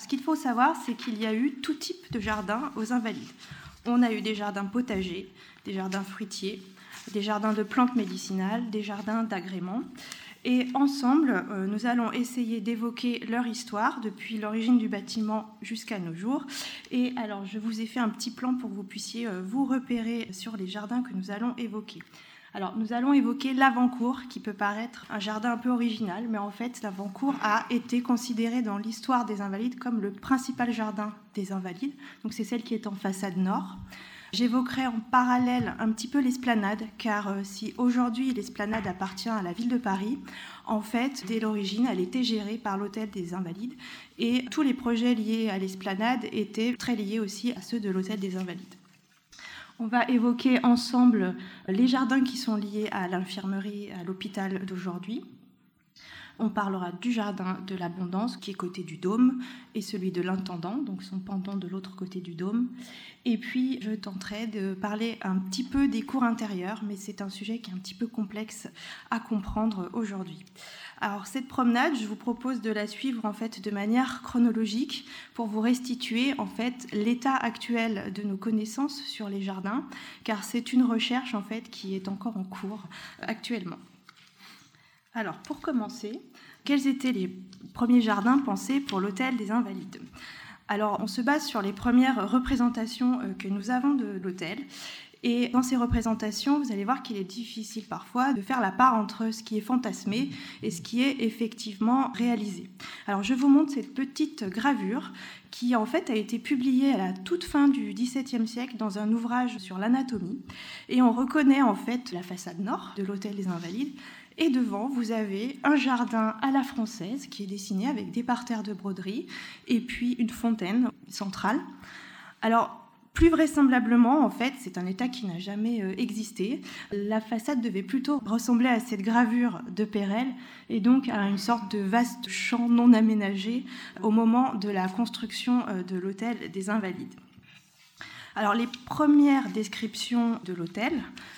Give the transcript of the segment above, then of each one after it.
Ce qu'il faut savoir, c'est qu'il y a eu tout type de jardins aux Invalides. On a eu des jardins potagers, des jardins fruitiers, des jardins de plantes médicinales, des jardins d'agrément. Et ensemble, euh, nous allons essayer d'évoquer leur histoire depuis l'origine du bâtiment jusqu'à nos jours. Et alors, je vous ai fait un petit plan pour que vous puissiez euh, vous repérer sur les jardins que nous allons évoquer. Alors, nous allons évoquer l'avant-cour, qui peut paraître un jardin un peu original, mais en fait, l'avant-cour a été considéré dans l'histoire des Invalides comme le principal jardin des Invalides. Donc, c'est celle qui est en façade nord. J'évoquerai en parallèle un petit peu l'esplanade, car euh, si aujourd'hui l'esplanade appartient à la ville de Paris, en fait, dès l'origine, elle était gérée par l'Hôtel des Invalides, et tous les projets liés à l'esplanade étaient très liés aussi à ceux de l'Hôtel des Invalides. On va évoquer ensemble les jardins qui sont liés à l'infirmerie, à l'hôpital d'aujourd'hui. On parlera du jardin de l'abondance qui est côté du dôme et celui de l'intendant, donc son pendant de l'autre côté du dôme. Et puis je tenterai de parler un petit peu des cours intérieurs, mais c'est un sujet qui est un petit peu complexe à comprendre aujourd'hui. Alors cette promenade, je vous propose de la suivre en fait de manière chronologique pour vous restituer en fait l'état actuel de nos connaissances sur les jardins, car c'est une recherche en fait qui est encore en cours actuellement. Alors, pour commencer, quels étaient les premiers jardins pensés pour l'hôtel des Invalides? Alors, on se base sur les premières représentations euh, que nous avons de l'hôtel. Et dans ces représentations, vous allez voir qu'il est difficile parfois de faire la part entre ce qui est fantasmé et ce qui est effectivement réalisé. Alors je vous montre cette petite gravure qui en fait a été publiée à la toute fin du XVIIe siècle dans un ouvrage sur l'anatomie. Et on reconnaît en fait la façade nord de l'hôtel des Invalides et devant, vous avez un jardin à la française qui est dessiné avec des parterres de broderie et puis une fontaine centrale. Alors, plus vraisemblablement, en fait, c'est un état qui n'a jamais euh, existé. La façade devait plutôt ressembler à cette gravure de Pérel et donc à une sorte de vaste champ non aménagé au moment de la construction euh, de l'hôtel des Invalides. Alors les premières descriptions de l'hôtel,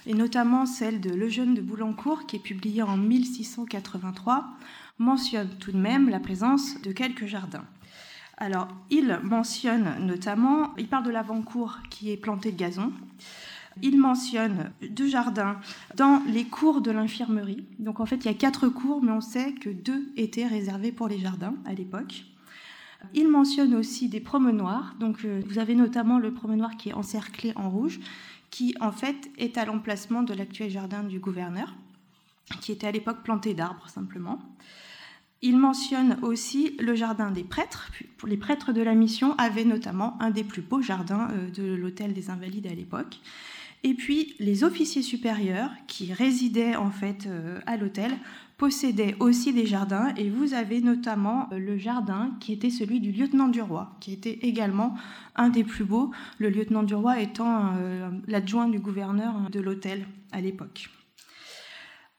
et notamment celle de Lejeune de Boulancourt, qui est publiée en 1683, mentionnent tout de même la présence de quelques jardins. Alors, il mentionne notamment, il parle de l'avant-cour qui est planté de gazon. Il mentionne deux jardins dans les cours de l'infirmerie. Donc en fait, il y a quatre cours, mais on sait que deux étaient réservés pour les jardins à l'époque. Il mentionne aussi des promenoirs. Donc, euh, vous avez notamment le promenoir qui est encerclé en rouge, qui en fait est à l'emplacement de l'actuel jardin du gouverneur, qui était à l'époque planté d'arbres simplement. Il mentionne aussi le jardin des prêtres. Les prêtres de la mission avaient notamment un des plus beaux jardins euh, de l'hôtel des Invalides à l'époque. Et puis les officiers supérieurs qui résidaient en fait euh, à l'hôtel possédait aussi des jardins et vous avez notamment euh, le jardin qui était celui du lieutenant du roi, qui était également un des plus beaux, le lieutenant du roi étant l'adjoint du gouverneur de l'hôtel à l'époque.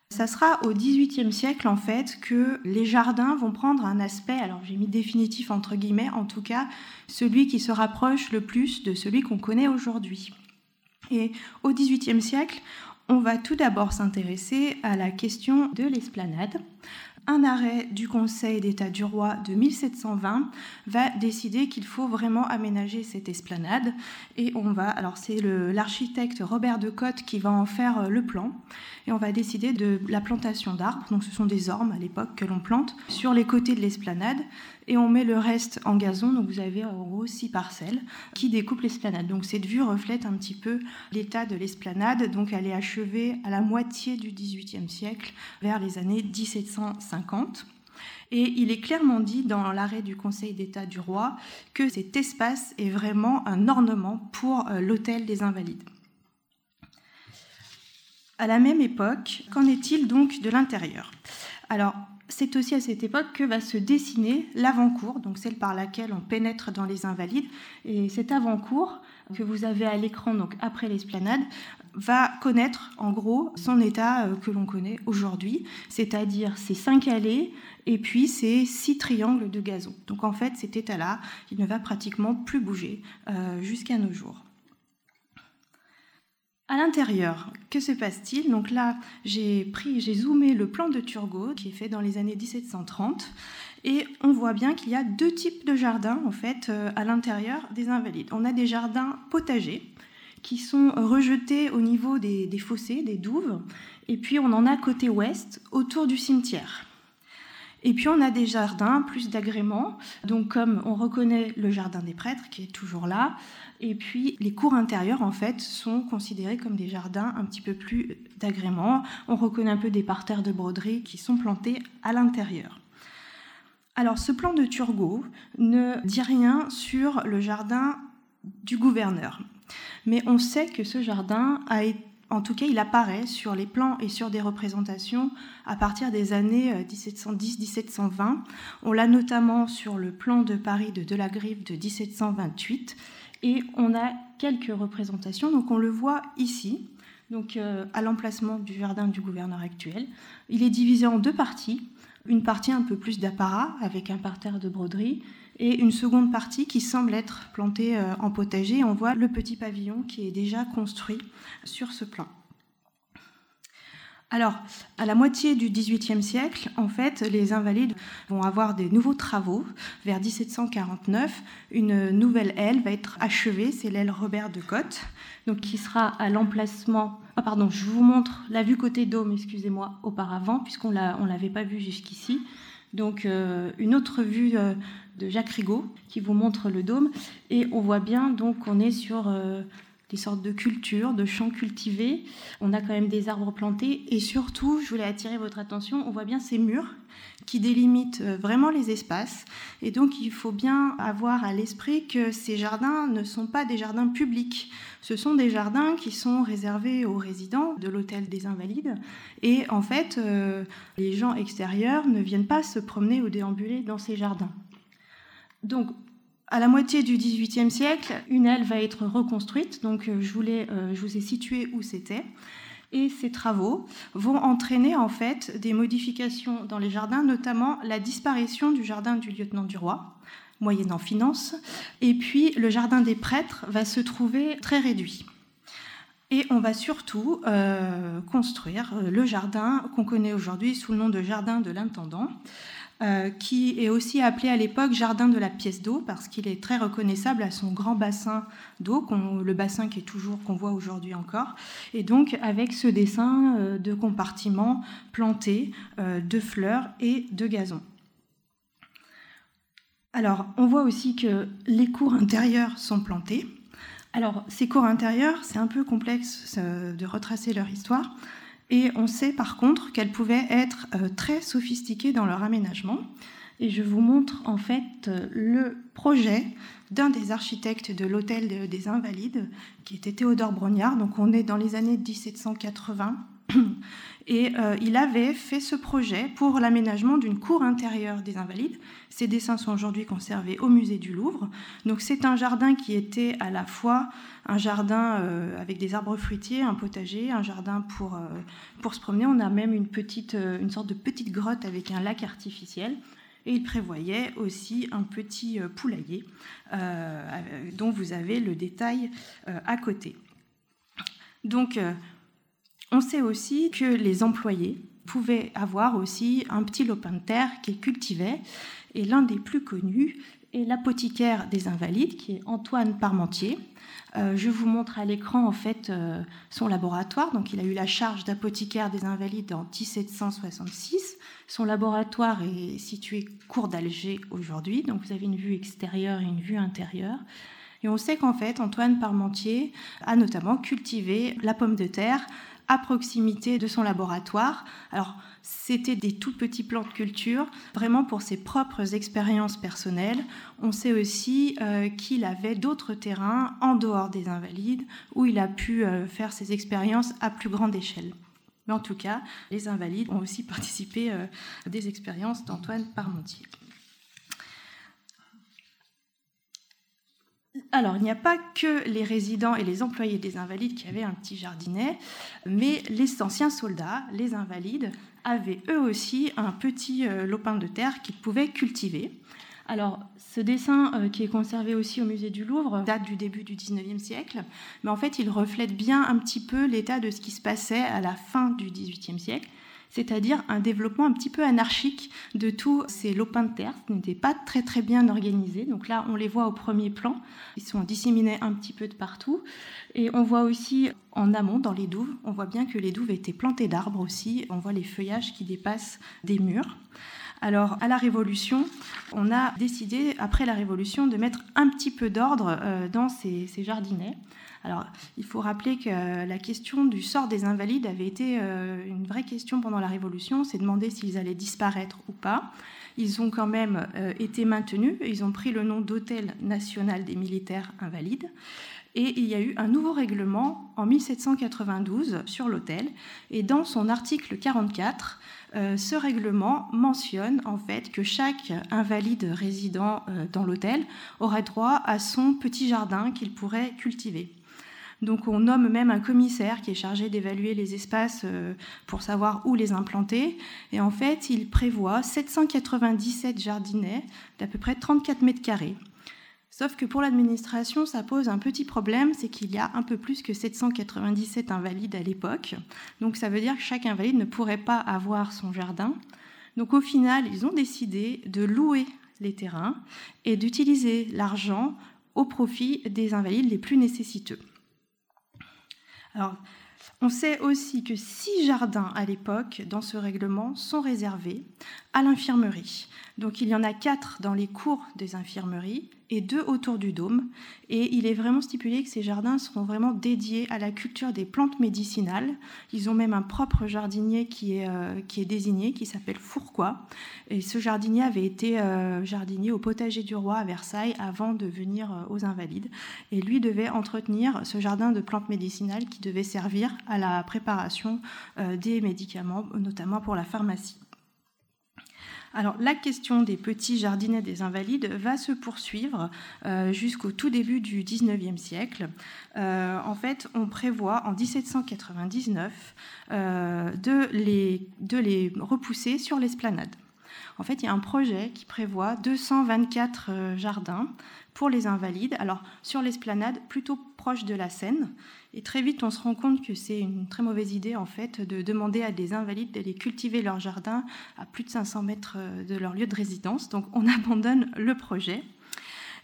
Ça sera au XVIIIe siècle en fait que les jardins vont prendre un aspect, alors j'ai mis définitif entre guillemets, en tout cas celui qui se rapproche le plus de celui qu'on connaît aujourd'hui. Et au XVIIIe siècle, on va tout d'abord s'intéresser à la question de l'esplanade. Un arrêt du Conseil d'État du roi de 1720 va décider qu'il faut vraiment aménager cette esplanade. Et on va alors c'est l'architecte Robert de Cotte qui va en faire euh, le plan. Et on va décider de la plantation d'arbres. Donc ce sont des ormes à l'époque que l'on plante sur les côtés de l'esplanade et on met le reste en gazon. Donc vous avez en gros six parcelles qui découpent l'esplanade. Donc cette vue reflète un petit peu l'état de l'esplanade. Donc elle est achevée à la moitié du XVIIIe siècle, vers les années 1750. Et il est clairement dit dans l'arrêt du Conseil d'État du roi que cet espace est vraiment un ornement pour euh, l'hôtel des Invalides. À la même époque, qu'en est-il donc de l'intérieur? Alors, c'est aussi à cette époque que va se dessiner l'avant-cour, donc celle par laquelle on pénètre dans les Invalides. Et cet avant-cour que vous avez à l'écran, donc après l'esplanade, va connaître en gros son état euh, que l'on connaît aujourd'hui, c'est-à-dire ces cinq allées et puis ces six triangles de gazon. Donc en fait, cet état-là, il ne va pratiquement plus bouger euh, jusqu'à nos jours. À l'intérieur, que se passe-t-il? Donc là, j'ai pris, j'ai zoomé le plan de Turgot qui est fait dans les années 1730 Et on voit bien qu'il y a deux types de jardins en fait euh, à l'intérieur des invalides. On a des jardins potagers qui sont rejetés au niveau des, des fossés, des douves, et puis on en a côté ouest, autour du cimetière. Et puis on a des jardins plus d'agrément, donc comme on reconnaît le jardin des prêtres qui est toujours là, et puis les cours intérieurs en fait sont considérés comme des jardins un petit peu plus d'agrément. On reconnaît un peu des parterres de broderie qui sont plantés à l'intérieur. Alors ce plan de Turgot ne dit rien sur le jardin du gouverneur, mais on sait que ce jardin a été en tout cas, il apparaît sur les plans et sur des représentations à partir des années 1710-1720. Euh, on l'a notamment sur le plan de Paris de Delagrive de 1728 et on a quelques représentations. Donc on le voit ici, donc euh, à l'emplacement du jardin du gouverneur actuel. Il est divisé en deux parties. Une partie un peu plus d'apparat avec un parterre de broderie et une seconde partie qui semble être plantée euh, en potager. On voit le petit pavillon qui est déjà construit sur ce plan. Alors, à la moitié du XVIIIe siècle, en fait, les Invalides vont avoir des nouveaux travaux. Vers 1749, une nouvelle aile va être achevée, c'est l'aile Robert de Cotte, donc qui sera à l'emplacement. Ah pardon, je vous montre la vue côté dôme, excusez-moi, auparavant, puisqu'on ne l'avait pas vue jusqu'ici. Donc, euh, une autre vue euh, de Jacques Rigaud qui vous montre le dôme, et on voit bien donc qu'on est sur euh, des sortes de cultures, de champs cultivés. On a quand même des arbres plantés et surtout, je voulais attirer votre attention, on voit bien ces murs qui délimitent euh, vraiment les espaces. Et donc, il faut bien avoir à l'esprit que ces jardins ne sont pas des jardins publics. Ce sont des jardins qui sont réservés aux résidents de l'hôtel des Invalides. Et en fait, euh, les gens extérieurs ne viennent pas se promener ou déambuler dans ces jardins. Donc, à la moitié du XVIIIe siècle, une aile va être reconstruite. Donc, euh, euh, je vous ai situé où c'était. Et ces travaux vont entraîner en fait des modifications dans les jardins, notamment la disparition du jardin du lieutenant du roi, moyennant finance. Et puis, le jardin des prêtres va se trouver très réduit. Et on va surtout euh, construire le jardin qu'on connaît aujourd'hui sous le nom de jardin de l'intendant, euh, qui est aussi appelé à l'époque jardin de la pièce d'eau parce qu'il est très reconnaissable à son grand bassin d'eau, le bassin qui est toujours qu'on voit aujourd'hui encore, et donc avec ce dessin euh, de compartiments plantés euh, de fleurs et de gazon. Alors, on voit aussi que les cours intérieurs sont plantés. Alors, ces cours intérieurs, c'est un peu complexe de retracer leur histoire. Et on sait par contre qu'elles pouvaient être euh, très sophistiquées dans leur aménagement. Et je vous montre en fait euh, le projet d'un des architectes de l'hôtel des Invalides, qui était Théodore Brognard. Donc on est dans les années 1780. Et euh, il avait fait ce projet pour l'aménagement d'une cour intérieure des Invalides. Ces dessins sont aujourd'hui conservés au musée du Louvre. Donc c'est un jardin qui était à la fois un jardin euh, avec des arbres fruitiers, un potager, un jardin pour, euh, pour se promener. On a même une, petite, une sorte de petite grotte avec un lac artificiel. Et il prévoyait aussi un petit poulailler dont vous avez le détail à côté. Donc on sait aussi que les employés pouvaient avoir aussi un petit lopin de terre qu'ils cultivaient. Et l'un des plus connus est l'apothicaire des Invalides, qui est Antoine Parmentier. Euh, je vous montre à l'écran en fait euh, son laboratoire. Donc, il a eu la charge d'apothicaire des Invalides en 1766. Son laboratoire est situé cours d'Alger aujourd'hui. Donc, vous avez une vue extérieure et une vue intérieure. Et on sait qu'en fait, Antoine Parmentier a notamment cultivé la pomme de terre à proximité de son laboratoire. Alors, c'était des tout petits plans de culture, vraiment pour ses propres expériences personnelles. On sait aussi euh, qu'il avait d'autres terrains en dehors des Invalides où il a pu euh, faire ses expériences à plus grande échelle. Mais en tout cas, les Invalides ont aussi participé euh, à des expériences d'Antoine Parmentier. Alors, il n'y a pas que les résidents et les employés des Invalides qui avaient un petit jardinet, mais les anciens soldats, les Invalides, avaient eux aussi un petit euh, lopin de terre qu'ils pouvaient cultiver. Alors, ce dessin euh, qui est conservé aussi au musée du Louvre date du début du 19e siècle, mais en fait, il reflète bien un petit peu l'état de ce qui se passait à la fin du 18e siècle. C'est-à-dire un développement un petit peu anarchique de tous ces lopins de terre qui n'étaient pas très très bien organisés. Donc là, on les voit au premier plan, ils sont disséminés un petit peu de partout. Et on voit aussi en amont, dans les douves, on voit bien que les douves étaient plantées d'arbres aussi, on voit les feuillages qui dépassent des murs. Alors, à la Révolution, on a décidé, après la Révolution, de mettre un petit peu d'ordre euh, dans ces, ces jardinets. Alors, il faut rappeler que la question du sort des invalides avait été euh, une vraie question pendant la Révolution. C'est demander s'ils allaient disparaître ou pas. Ils ont quand même euh, été maintenus. Ils ont pris le nom d'Hôtel national des militaires invalides. Et il y a eu un nouveau règlement en 1792 sur l'hôtel. Et dans son article 44, euh, ce règlement mentionne en fait que chaque invalide résident dans l'hôtel aurait droit à son petit jardin qu'il pourrait cultiver. Donc on nomme même un commissaire qui est chargé d'évaluer les espaces euh, pour savoir où les implanter. Et en fait, il prévoit 797 jardinets d'à peu près 34 mètres carrés. Sauf que pour l'administration, ça pose un petit problème, c'est qu'il y a un peu plus que 797 invalides à l'époque. Donc ça veut dire que chaque invalide ne pourrait pas avoir son jardin. Donc au final, ils ont décidé de louer les terrains et d'utiliser l'argent au profit des invalides les plus nécessiteux. Alors, on sait aussi que six jardins à l'époque, dans ce règlement, sont réservés à l'infirmerie. Donc il y en a quatre dans les cours des infirmeries et deux autour du dôme. Et il est vraiment stipulé que ces jardins seront vraiment dédiés à la culture des plantes médicinales. Ils ont même un propre jardinier qui est, euh, qui est désigné, qui s'appelle Fourquois. Et ce jardinier avait été euh, jardinier au potager du roi à Versailles avant de venir euh, aux Invalides. Et lui devait entretenir ce jardin de plantes médicinales qui devait servir à la préparation des médicaments, notamment pour la pharmacie. Alors la question des petits jardinets des invalides va se poursuivre euh, jusqu'au tout début du 19e siècle. Euh, en fait, on prévoit en 1799 euh, de, les, de les repousser sur l'esplanade. En fait, il y a un projet qui prévoit 224 jardins pour les invalides. Alors, sur l'esplanade, plutôt proche de la Seine. Et très vite, on se rend compte que c'est une très mauvaise idée, en fait, de demander à des invalides d'aller cultiver leur jardin à plus de 500 mètres euh, de leur lieu de résidence. Donc, on abandonne le projet.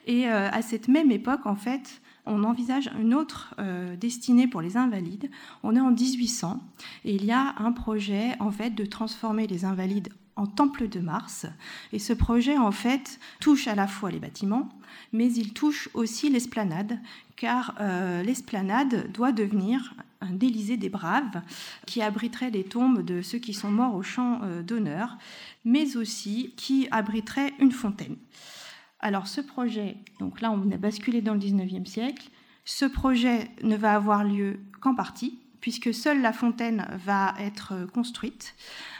Et euh, à cette même époque, en fait, on envisage une autre euh, destinée pour les invalides. On est en 1800 et il y a un projet en fait de transformer les invalides en temple de Mars. Et ce projet, en fait, touche à la fois les bâtiments, mais il touche aussi l'esplanade, car euh, l'esplanade doit devenir un Élysée des Braves qui abriterait les tombes de ceux qui sont morts au champ euh, d'honneur, mais aussi qui abriterait une fontaine. Alors ce projet, donc là on a basculé dans le 19e siècle, ce projet ne va avoir lieu qu'en partie, puisque seule la fontaine va être construite.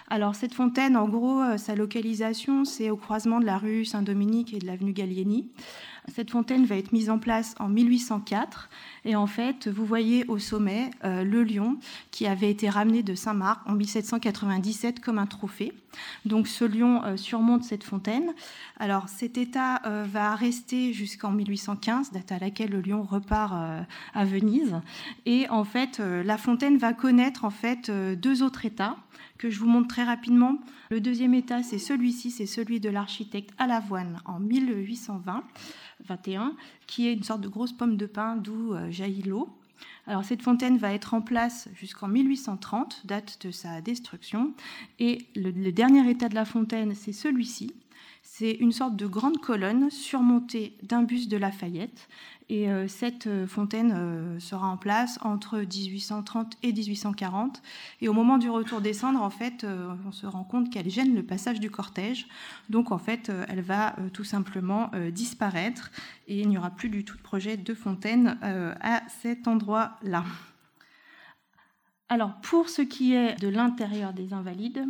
Alors cette fontaine, en gros, euh, sa localisation, c'est au croisement de la rue Saint-Dominique et de l'avenue Gallieni. Cette fontaine va être mise en place en 1804 et en fait, vous voyez au sommet euh, le lion qui avait été ramené de Saint-Marc en 1797 comme un trophée. Donc ce lion euh, surmonte cette fontaine. Alors cet état va rester jusqu'en 1815, date à laquelle le lion repart à Venise. Et en fait, la fontaine va connaître en fait deux autres états que je vous montre très rapidement. Le deuxième état, c'est celui-ci, c'est celui de l'architecte à l'avoine en 1820, 21, qui est une sorte de grosse pomme de pin d'où euh, jaillit l'eau. Alors cette fontaine va être en place jusqu'en 1830, date de sa destruction, et le dernier état de la fontaine, c'est celui-ci. C'est une sorte de grande colonne surmontée d'un buste de Lafayette et euh, cette euh, fontaine euh, sera en place entre 1830 et 1840. Et au moment du retour des cendres, en fait, on se rend compte qu'elle gêne le passage du cortège. Donc, en fait, elle va tout simplement disparaître et il n'y aura plus du tout de projet de fontaine à cet endroit-là. Alors, pour ce qui est de l'intérieur des invalides,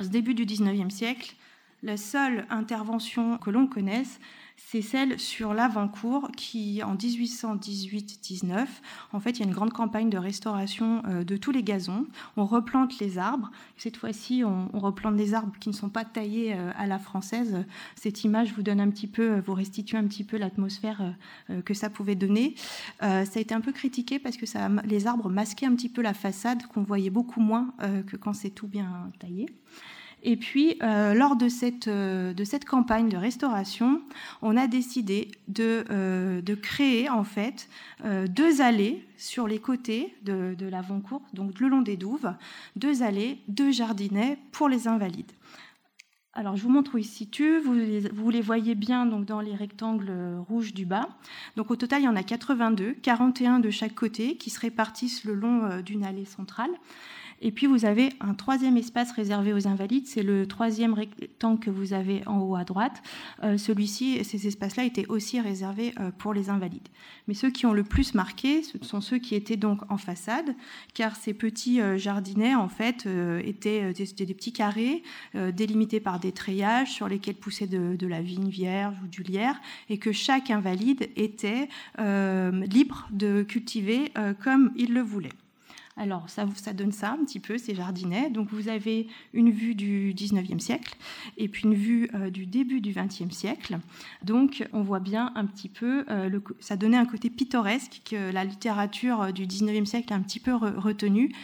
au début du 19e siècle, La seule intervention que l'on connaisse, c'est celle sur l'avant-cour qui, en 1818-19, en fait, il y a une grande campagne de restauration euh, de tous les gazons. On replante les arbres. Cette fois-ci, on, replante des arbres qui ne sont pas taillés euh, à la française. Cette image vous donne un petit peu, vous restitue un petit peu l'atmosphère euh, que ça pouvait donner. ça a été un peu critiqué parce que les arbres masquaient un petit peu la façade qu'on voyait beaucoup moins que quand c'est tout bien taillé. Et puis, euh, lors de cette, euh, de cette, campagne de restauration, on a décidé de, euh, de créer en fait deux allées sur les côtés de, de l'avant-cour, donc le long des douves, deux allées, deux jardinets pour les invalides. Alors, je vous montre où ils se situent. Vous les, vous les voyez bien donc, dans les rectangles rouges du bas. Donc, au total, il y en a 82, 41 de chaque côté, qui se répartissent le long d'une allée centrale. Et puis vous avez un troisième espace réservé aux invalides, c'est le troisième rectangle que vous avez en haut à droite. Euh, celui-ci, ces espaces-là étaient aussi réservés euh, pour les invalides. Mais ceux qui ont le plus marqué, ce sont ceux qui étaient donc en façade, car ces petits euh, jardinets, en fait, étaient, des petits carrés délimités par des treillages sur lesquels poussait de, la vigne vierge ou du lierre, et que chaque invalide était libre de cultiver comme il le voulait. Alors, ça, donne ça un petit peu, ces jardinets. Donc, vous avez une vue du 19e siècle et puis une vue euh, du début du 20e siècle. Donc, on voit bien un petit peu, euh, ça donnait un côté pittoresque que la littérature euh, du 19e siècle a un petit peu retenu.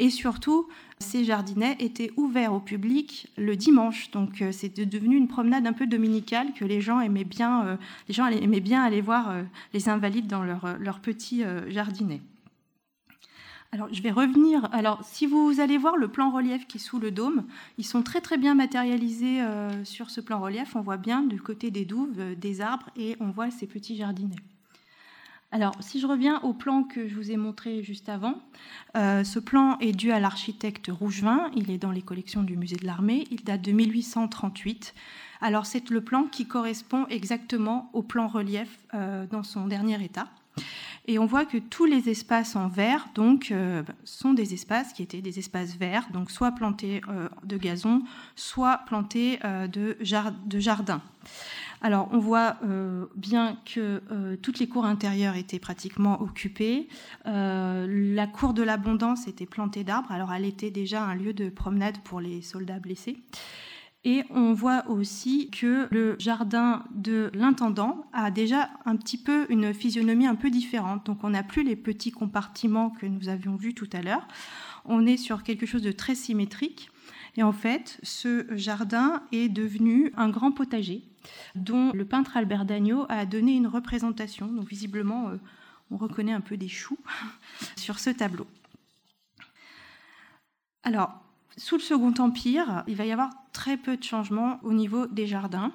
Et surtout, ces jardinets étaient ouverts au public le dimanche. Donc, c'est devenu une promenade un peu dominicale que les gens aimaient bien, les gens aimaient bien aller voir les invalides dans leur, leur petit jardinet. Alors, je vais revenir. Alors, si vous allez voir le plan relief qui est sous le dôme, ils sont très très bien matérialisés euh, sur ce plan relief. On voit bien du côté des douves, euh, des arbres, et on voit ces petits jardinets. Alors, si je reviens au plan que je vous ai montré juste avant, euh, ce plan est dû à l'architecte Rougevin. Il est dans les collections du musée de l'armée. Il date de 1838. Alors, c'est le plan qui correspond exactement au plan relief dans son dernier état. Et on voit que tous les espaces en vert donc, euh, sont des espaces qui étaient des espaces verts, donc soit plantés euh, de gazon, soit plantés euh, de, de jardins. Alors, on voit bien que toutes les cours intérieures étaient pratiquement occupées. la cour de l'abondance était plantée d'arbres. Alors, elle était déjà un lieu de promenade pour les soldats blessés. Et on voit aussi que le jardin de l'intendant a déjà un petit peu une physionomie un peu différente. Donc on n'a plus les petits compartiments que nous avions vus tout à l'heure. On est sur quelque chose de très symétrique. Et en fait, ce jardin est devenu un grand potager dont le peintre Albert Dagneau a donné une représentation. Donc visiblement, euh, on reconnaît un peu des choux sur ce tableau. Alors, sous le Second Empire, il va y avoir très peu de changements au niveau des jardins.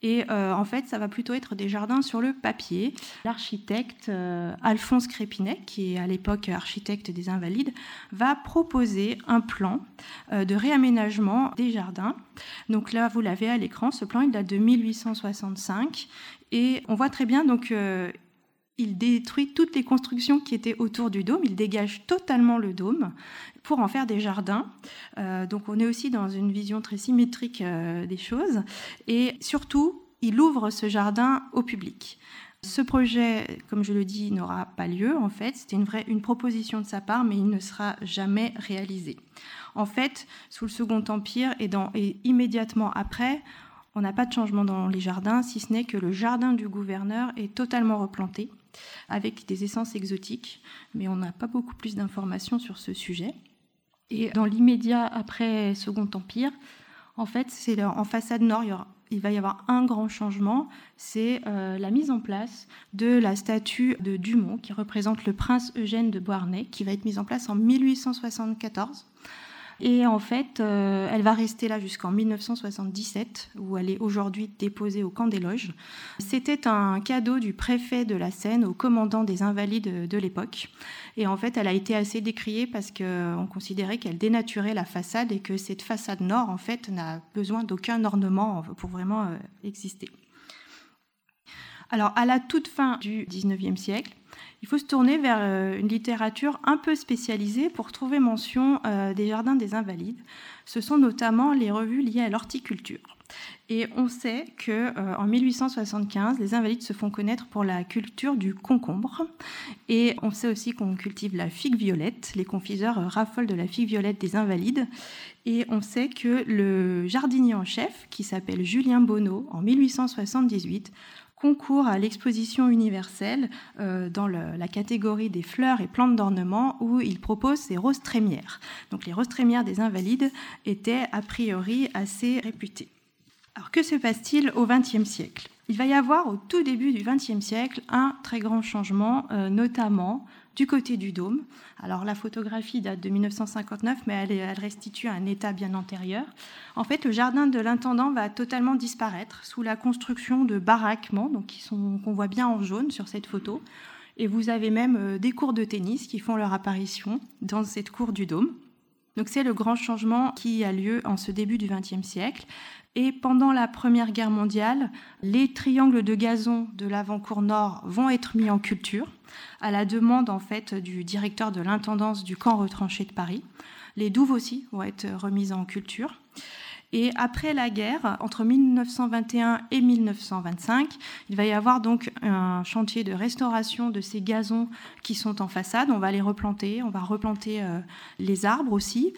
Et euh, en fait, ça va plutôt être des jardins sur le papier. L'architecte euh, Alphonse Crépinet, qui est à l'époque architecte des Invalides, va proposer un plan euh, de réaménagement des jardins. Donc là, vous l'avez à l'écran, ce plan, il date de 1865. Et on voit très bien, donc, il détruit toutes les constructions qui étaient autour du dôme, il dégage totalement le dôme pour en faire des jardins. Euh, donc on est aussi dans une vision très symétrique euh, des choses. Et surtout, il ouvre ce jardin au public. Ce projet, comme je le dis, n'aura pas lieu en fait. C'était une, proposition de sa part, mais il ne sera jamais réalisé. En fait, sous le Second Empire et immédiatement après, on n'a pas de changement dans les jardins, si ce n'est que le jardin du gouverneur est totalement replanté avec des essences exotiques, mais on n'a pas beaucoup plus d'informations sur ce sujet. Et dans l'immédiat après Second Empire, en fait, c'est en façade nord, il, va y avoir un grand changement, c'est euh, la mise en place de la statue de Dumont, qui représente le prince Eugène de Beauharnais, qui va être mise en place en 1874. Et en fait, euh, elle va rester là jusqu'en 1977, où elle est aujourd'hui déposée au camp des loges. C'était un cadeau du préfet de la Seine au commandant des Invalides de l'époque. Et en fait, elle a été assez décriée parce qu'on considérait qu'elle dénaturait la façade et que cette façade nord, en fait, n'a besoin d'aucun ornement pour vraiment euh, exister. Alors, à la toute fin du 19e siècle, il faut se tourner vers euh, une littérature un peu spécialisée pour trouver mention euh, des jardins des invalides. Ce sont notamment les revues liées à l'horticulture. Et on sait que euh, en 1875, les invalides se font connaître pour la culture du concombre. Et on sait aussi qu'on cultive la figue violette. Les confiseurs raffolent de la figue violette des invalides. Et on sait que le jardinier en chef, qui s'appelle Julien Bonneau, en 1878, concourt à l'exposition universelle euh, dans la catégorie des fleurs et plantes d'ornement où il propose ses roses trémières. Donc les roses trémières des invalides étaient a priori assez réputées. Alors que se passe-t-il au XXe siècle? Il va y avoir au tout début du XXe siècle un très grand changement, euh, notamment du côté du dôme. Alors la photographie date de 1959, mais elle, restitue un état bien antérieur. En fait, le jardin de l'intendant va totalement disparaître sous la construction de baraquements, donc qui sont qu'on voit bien en jaune sur cette photo. Et vous avez même euh, des cours de tennis qui font leur apparition dans cette cour du dôme. Donc c'est le grand changement qui a lieu en ce début du XXe siècle. Et pendant la Première Guerre mondiale, les triangles de gazon de l'avant-cour nord vont être mis en culture, à la demande en fait du directeur de l'intendance du camp retranché de Paris. Les douves aussi vont être remises en culture. Et après la guerre, entre 1921 et 1925, il va y avoir donc un chantier de restauration de ces gazons qui sont en façade. On va les replanter, on va replanter euh, les arbres aussi.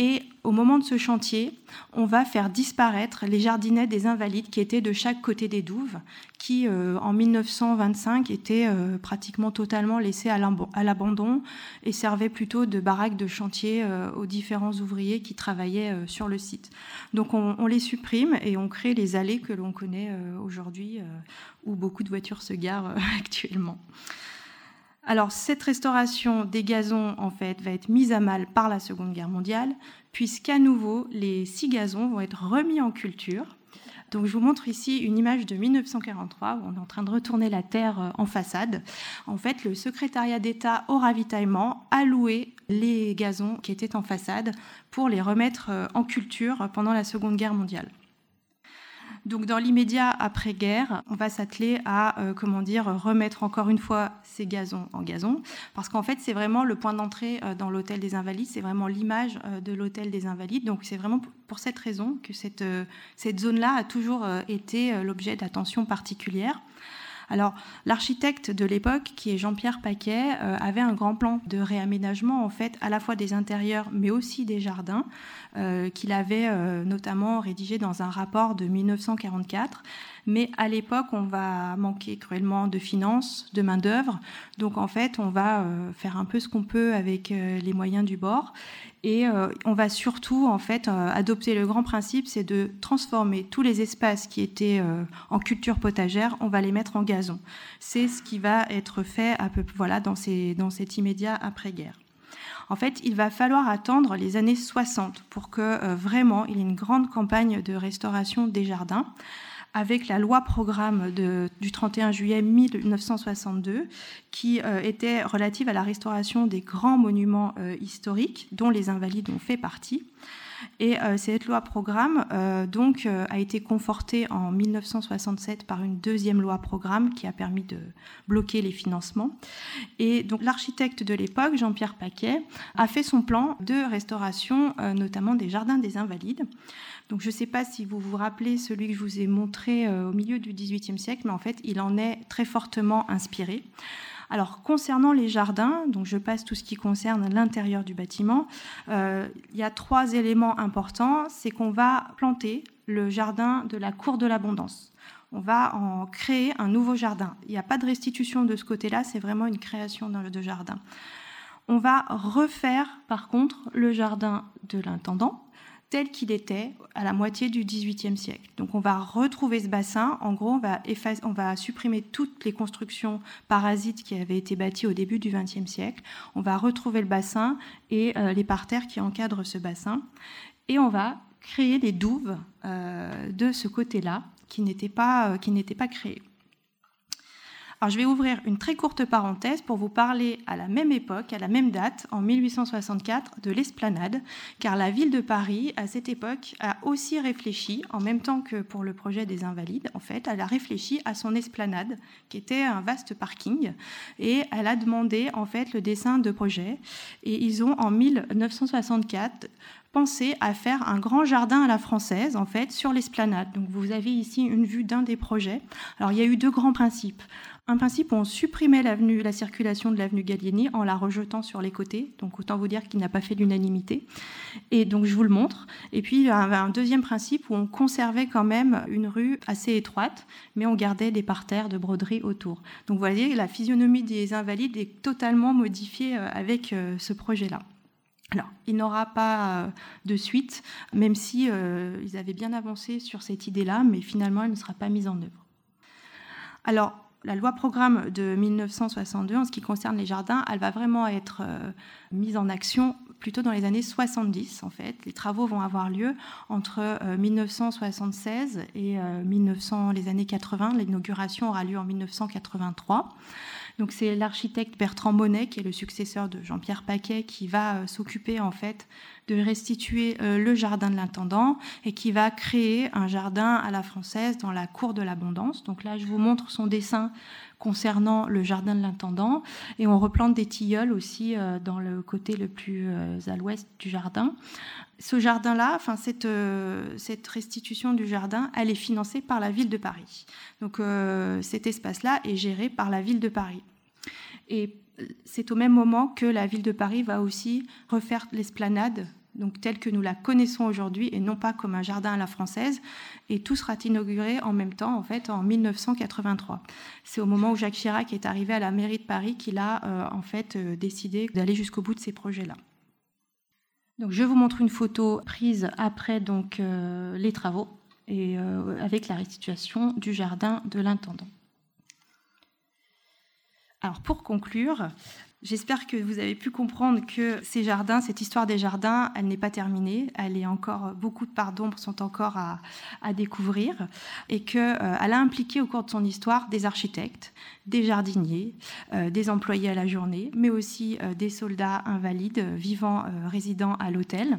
Et au moment de ce chantier, on va faire disparaître les jardinets des invalides qui étaient de chaque côté des douves, qui euh, en 1925 étaient euh, pratiquement totalement laissés à l'abandon et servaient plutôt de baraque de chantier euh, aux différents ouvriers qui travaillaient sur le site. Donc on, on, les supprime et on crée les allées que l'on connaît aujourd'hui, où beaucoup de voitures se garent actuellement. Alors cette restauration des gazons va être mise à mal par la Seconde Guerre mondiale, puisqu'à nouveau les six gazons vont être remis en culture. Donc je vous montre ici une image de 1943 où on est en train de retourner la terre euh, en façade. En fait, le secrétariat d'État au ravitaillement a loué les gazons qui étaient en façade pour les remettre euh, en culture pendant la Seconde Guerre mondiale. Donc dans l'immédiat après-guerre, on va s'atteler à euh, comment dire remettre encore une fois ces gazons en gazon, parce qu'en fait c'est vraiment le point d'entrée euh, dans l'hôtel des Invalides, c'est vraiment l'image euh, de l'hôtel des Invalides. Donc c'est vraiment pour cette raison que cette, cette zone-là a toujours été l'objet d'attention particulière. Alors, l'architecte de l'époque, qui est Jean-Pierre Paquet, euh, avait un grand plan de réaménagement, en fait, à la fois des intérieurs, mais aussi des jardins, euh, qu'il avait euh, notamment rédigé dans un rapport de 1944. Mais à l'époque, on va manquer cruellement de finances, de main-d'œuvre. Donc, en fait, on va faire un peu ce qu'on peut avec les moyens du bord. Et euh, on va surtout en fait euh, adopter le grand principe, c'est de transformer tous les espaces qui étaient euh, en culture potagère, on va les mettre en gazon. C'est ce qui va être fait à peu, voilà, dans, ces, dans cet immédiat après-guerre. En fait, il va falloir attendre les années 60 pour que vraiment il y ait une grande campagne de restauration des jardins avec la loi programme du 31 juillet 1962 qui euh, était relative à la restauration des grands monuments euh, historiques dont les invalides ont fait partie. Et euh, cette loi programme donc a été confortée en 1967 par une deuxième loi programme qui a permis de bloquer les financements. Et donc l'architecte de l'époque, Jean-Pierre Paquet, a fait son plan de restauration, notamment des jardins des Invalides. Donc je ne sais pas si vous vous rappelez celui que je vous ai montré euh, au milieu du XVIIIe siècle, mais en fait, il en est très fortement inspiré. Alors, concernant les jardins, donc je passe tout ce qui concerne l'intérieur du bâtiment, euh, il y a trois éléments importants. C'est qu'on va planter le jardin de la cour de l'abondance. On va en créer un nouveau jardin. Il n'y a pas de restitution de ce côté-là, c'est vraiment une création de jardin. On va refaire, par contre, le jardin de l'intendant, tel qu'il était à la moitié du XVIIIe siècle. Donc on va retrouver ce bassin. En gros, on va, supprimer toutes les constructions parasites qui avaient été bâties au début du XXe siècle. On va retrouver le bassin et euh, les parterres qui encadrent ce bassin. Et on va créer des douves euh, de ce côté-là qui n'étaient pas, euh, pas créées. Alors, je vais ouvrir une très courte parenthèse pour vous parler à la même époque, à la même date, en 1864, de l'esplanade, car la ville de Paris, à cette époque, a aussi réfléchi, en même temps que pour le projet des Invalides, en fait, elle a réfléchi à son esplanade, qui était un vaste parking, et elle a demandé, en fait, le dessin de projet. Et ils ont, en 1964, pensé à faire un grand jardin à la française, en fait, sur l'esplanade. Donc vous avez ici une vue d'un des projets. Alors il y a eu deux grands principes un principe où on supprimait la circulation de l'avenue Gallieni en la rejetant sur les côtés. Donc autant vous dire qu'il n'a pas fait l'unanimité. Et donc je vous le montre. Et puis un deuxième principe où on conservait quand même une rue assez étroite, mais on gardait des parterres de broderie autour. Donc vous voyez, la physionomie des Invalides est totalement modifiée euh, avec euh, ce projet-là. Alors, il n'aura pas euh, de suite, même si ils avaient bien avancé sur cette idée-là, mais finalement, elle ne sera pas mise en œuvre. Alors, la loi programme de 1962, en ce qui concerne les jardins, elle va vraiment être euh, mise en action plutôt dans les années 70, en fait. Les travaux vont avoir lieu entre 1976 euh, et 1900, euh, les années 80. L'inauguration aura lieu en 1983. Donc c'est l'architecte Bertrand Monet, qui est le successeur de Jean-Pierre Paquet, qui va euh, s'occuper en fait de restituer euh, le jardin de l'intendant et qui va créer un jardin à la française dans la cour de l'abondance. Donc là, je vous montre son dessin concernant le jardin de l'intendant et on replante des tilleuls aussi euh, dans le côté le plus à l'ouest du jardin. Ce jardin-là, enfin cette, cette restitution du jardin, elle est financée par la ville de Paris. Donc cet espace-là est géré par la ville de Paris. Et c'est au même moment que la ville de Paris va aussi refaire l'esplanade, donc telle que nous la connaissons aujourd'hui, et non pas comme un jardin à la française. Et tout sera inauguré en même temps, en fait, en 1983. C'est au moment où Jacques Chirac est arrivé à la mairie de Paris qu'il a euh, en fait euh, décidé d'aller jusqu'au bout de ces projets-là. Donc, je vous montre une photo prise après donc euh, les travaux et avec la restitution du jardin de l'intendant. Alors pour conclure, j'espère que vous avez pu comprendre que ces jardins, cette histoire des jardins, elle n'est pas terminée. Elle est encore beaucoup de parts d'ombre sont encore à, découvrir et qu'elle euh, a impliqué au cours de son histoire des architectes, des jardiniers, euh, des employés à la journée, mais aussi euh, des soldats invalides vivant résidant à l'hôtel.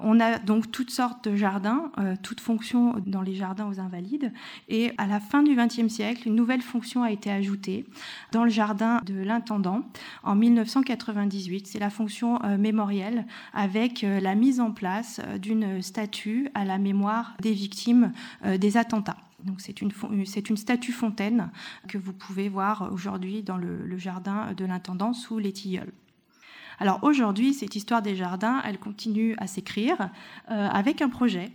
On a donc toutes sortes de jardins, euh, toutes fonctions dans les jardins aux invalides. Et à la fin du XXe siècle, une nouvelle fonction a été ajoutée dans le jardin de l'intendant en 1998. C'est la fonction euh, mémorielle avec euh, la mise en place d'une statue à la mémoire des victimes des attentats. Donc c'est une, statue fontaine que vous pouvez voir aujourd'hui dans le jardin de l'intendant sous les tilleuls. Alors aujourd'hui, cette histoire des jardins, elle continue à s'écrire euh, avec un projet,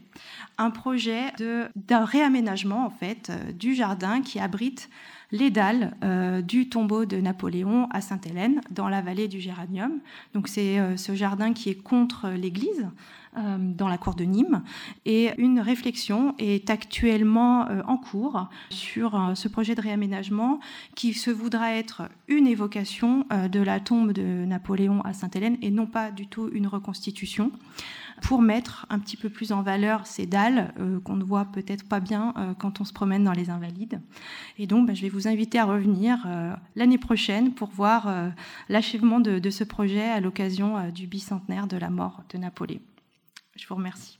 un projet d'un réaménagement en fait euh, du jardin qui abrite les dalles euh, du tombeau de Napoléon à Sainte-Hélène, dans la vallée du Géranium. Donc c'est ce jardin qui est contre l'église, dans la cour de Nîmes. Et une réflexion est actuellement euh, en cours sur euh, ce projet de réaménagement qui se voudra être une évocation de la tombe de Napoléon à Sainte-Hélène et non pas du tout une reconstitution pour mettre un petit peu plus en valeur ces dalles qu'on ne voit peut-être pas bien quand on se promène dans les Invalides. Et donc, bah, je vais vous inviter à revenir l'année prochaine pour voir l'achèvement de, ce projet à l'occasion du bicentenaire de la mort de Napoléon. Je vous remercie.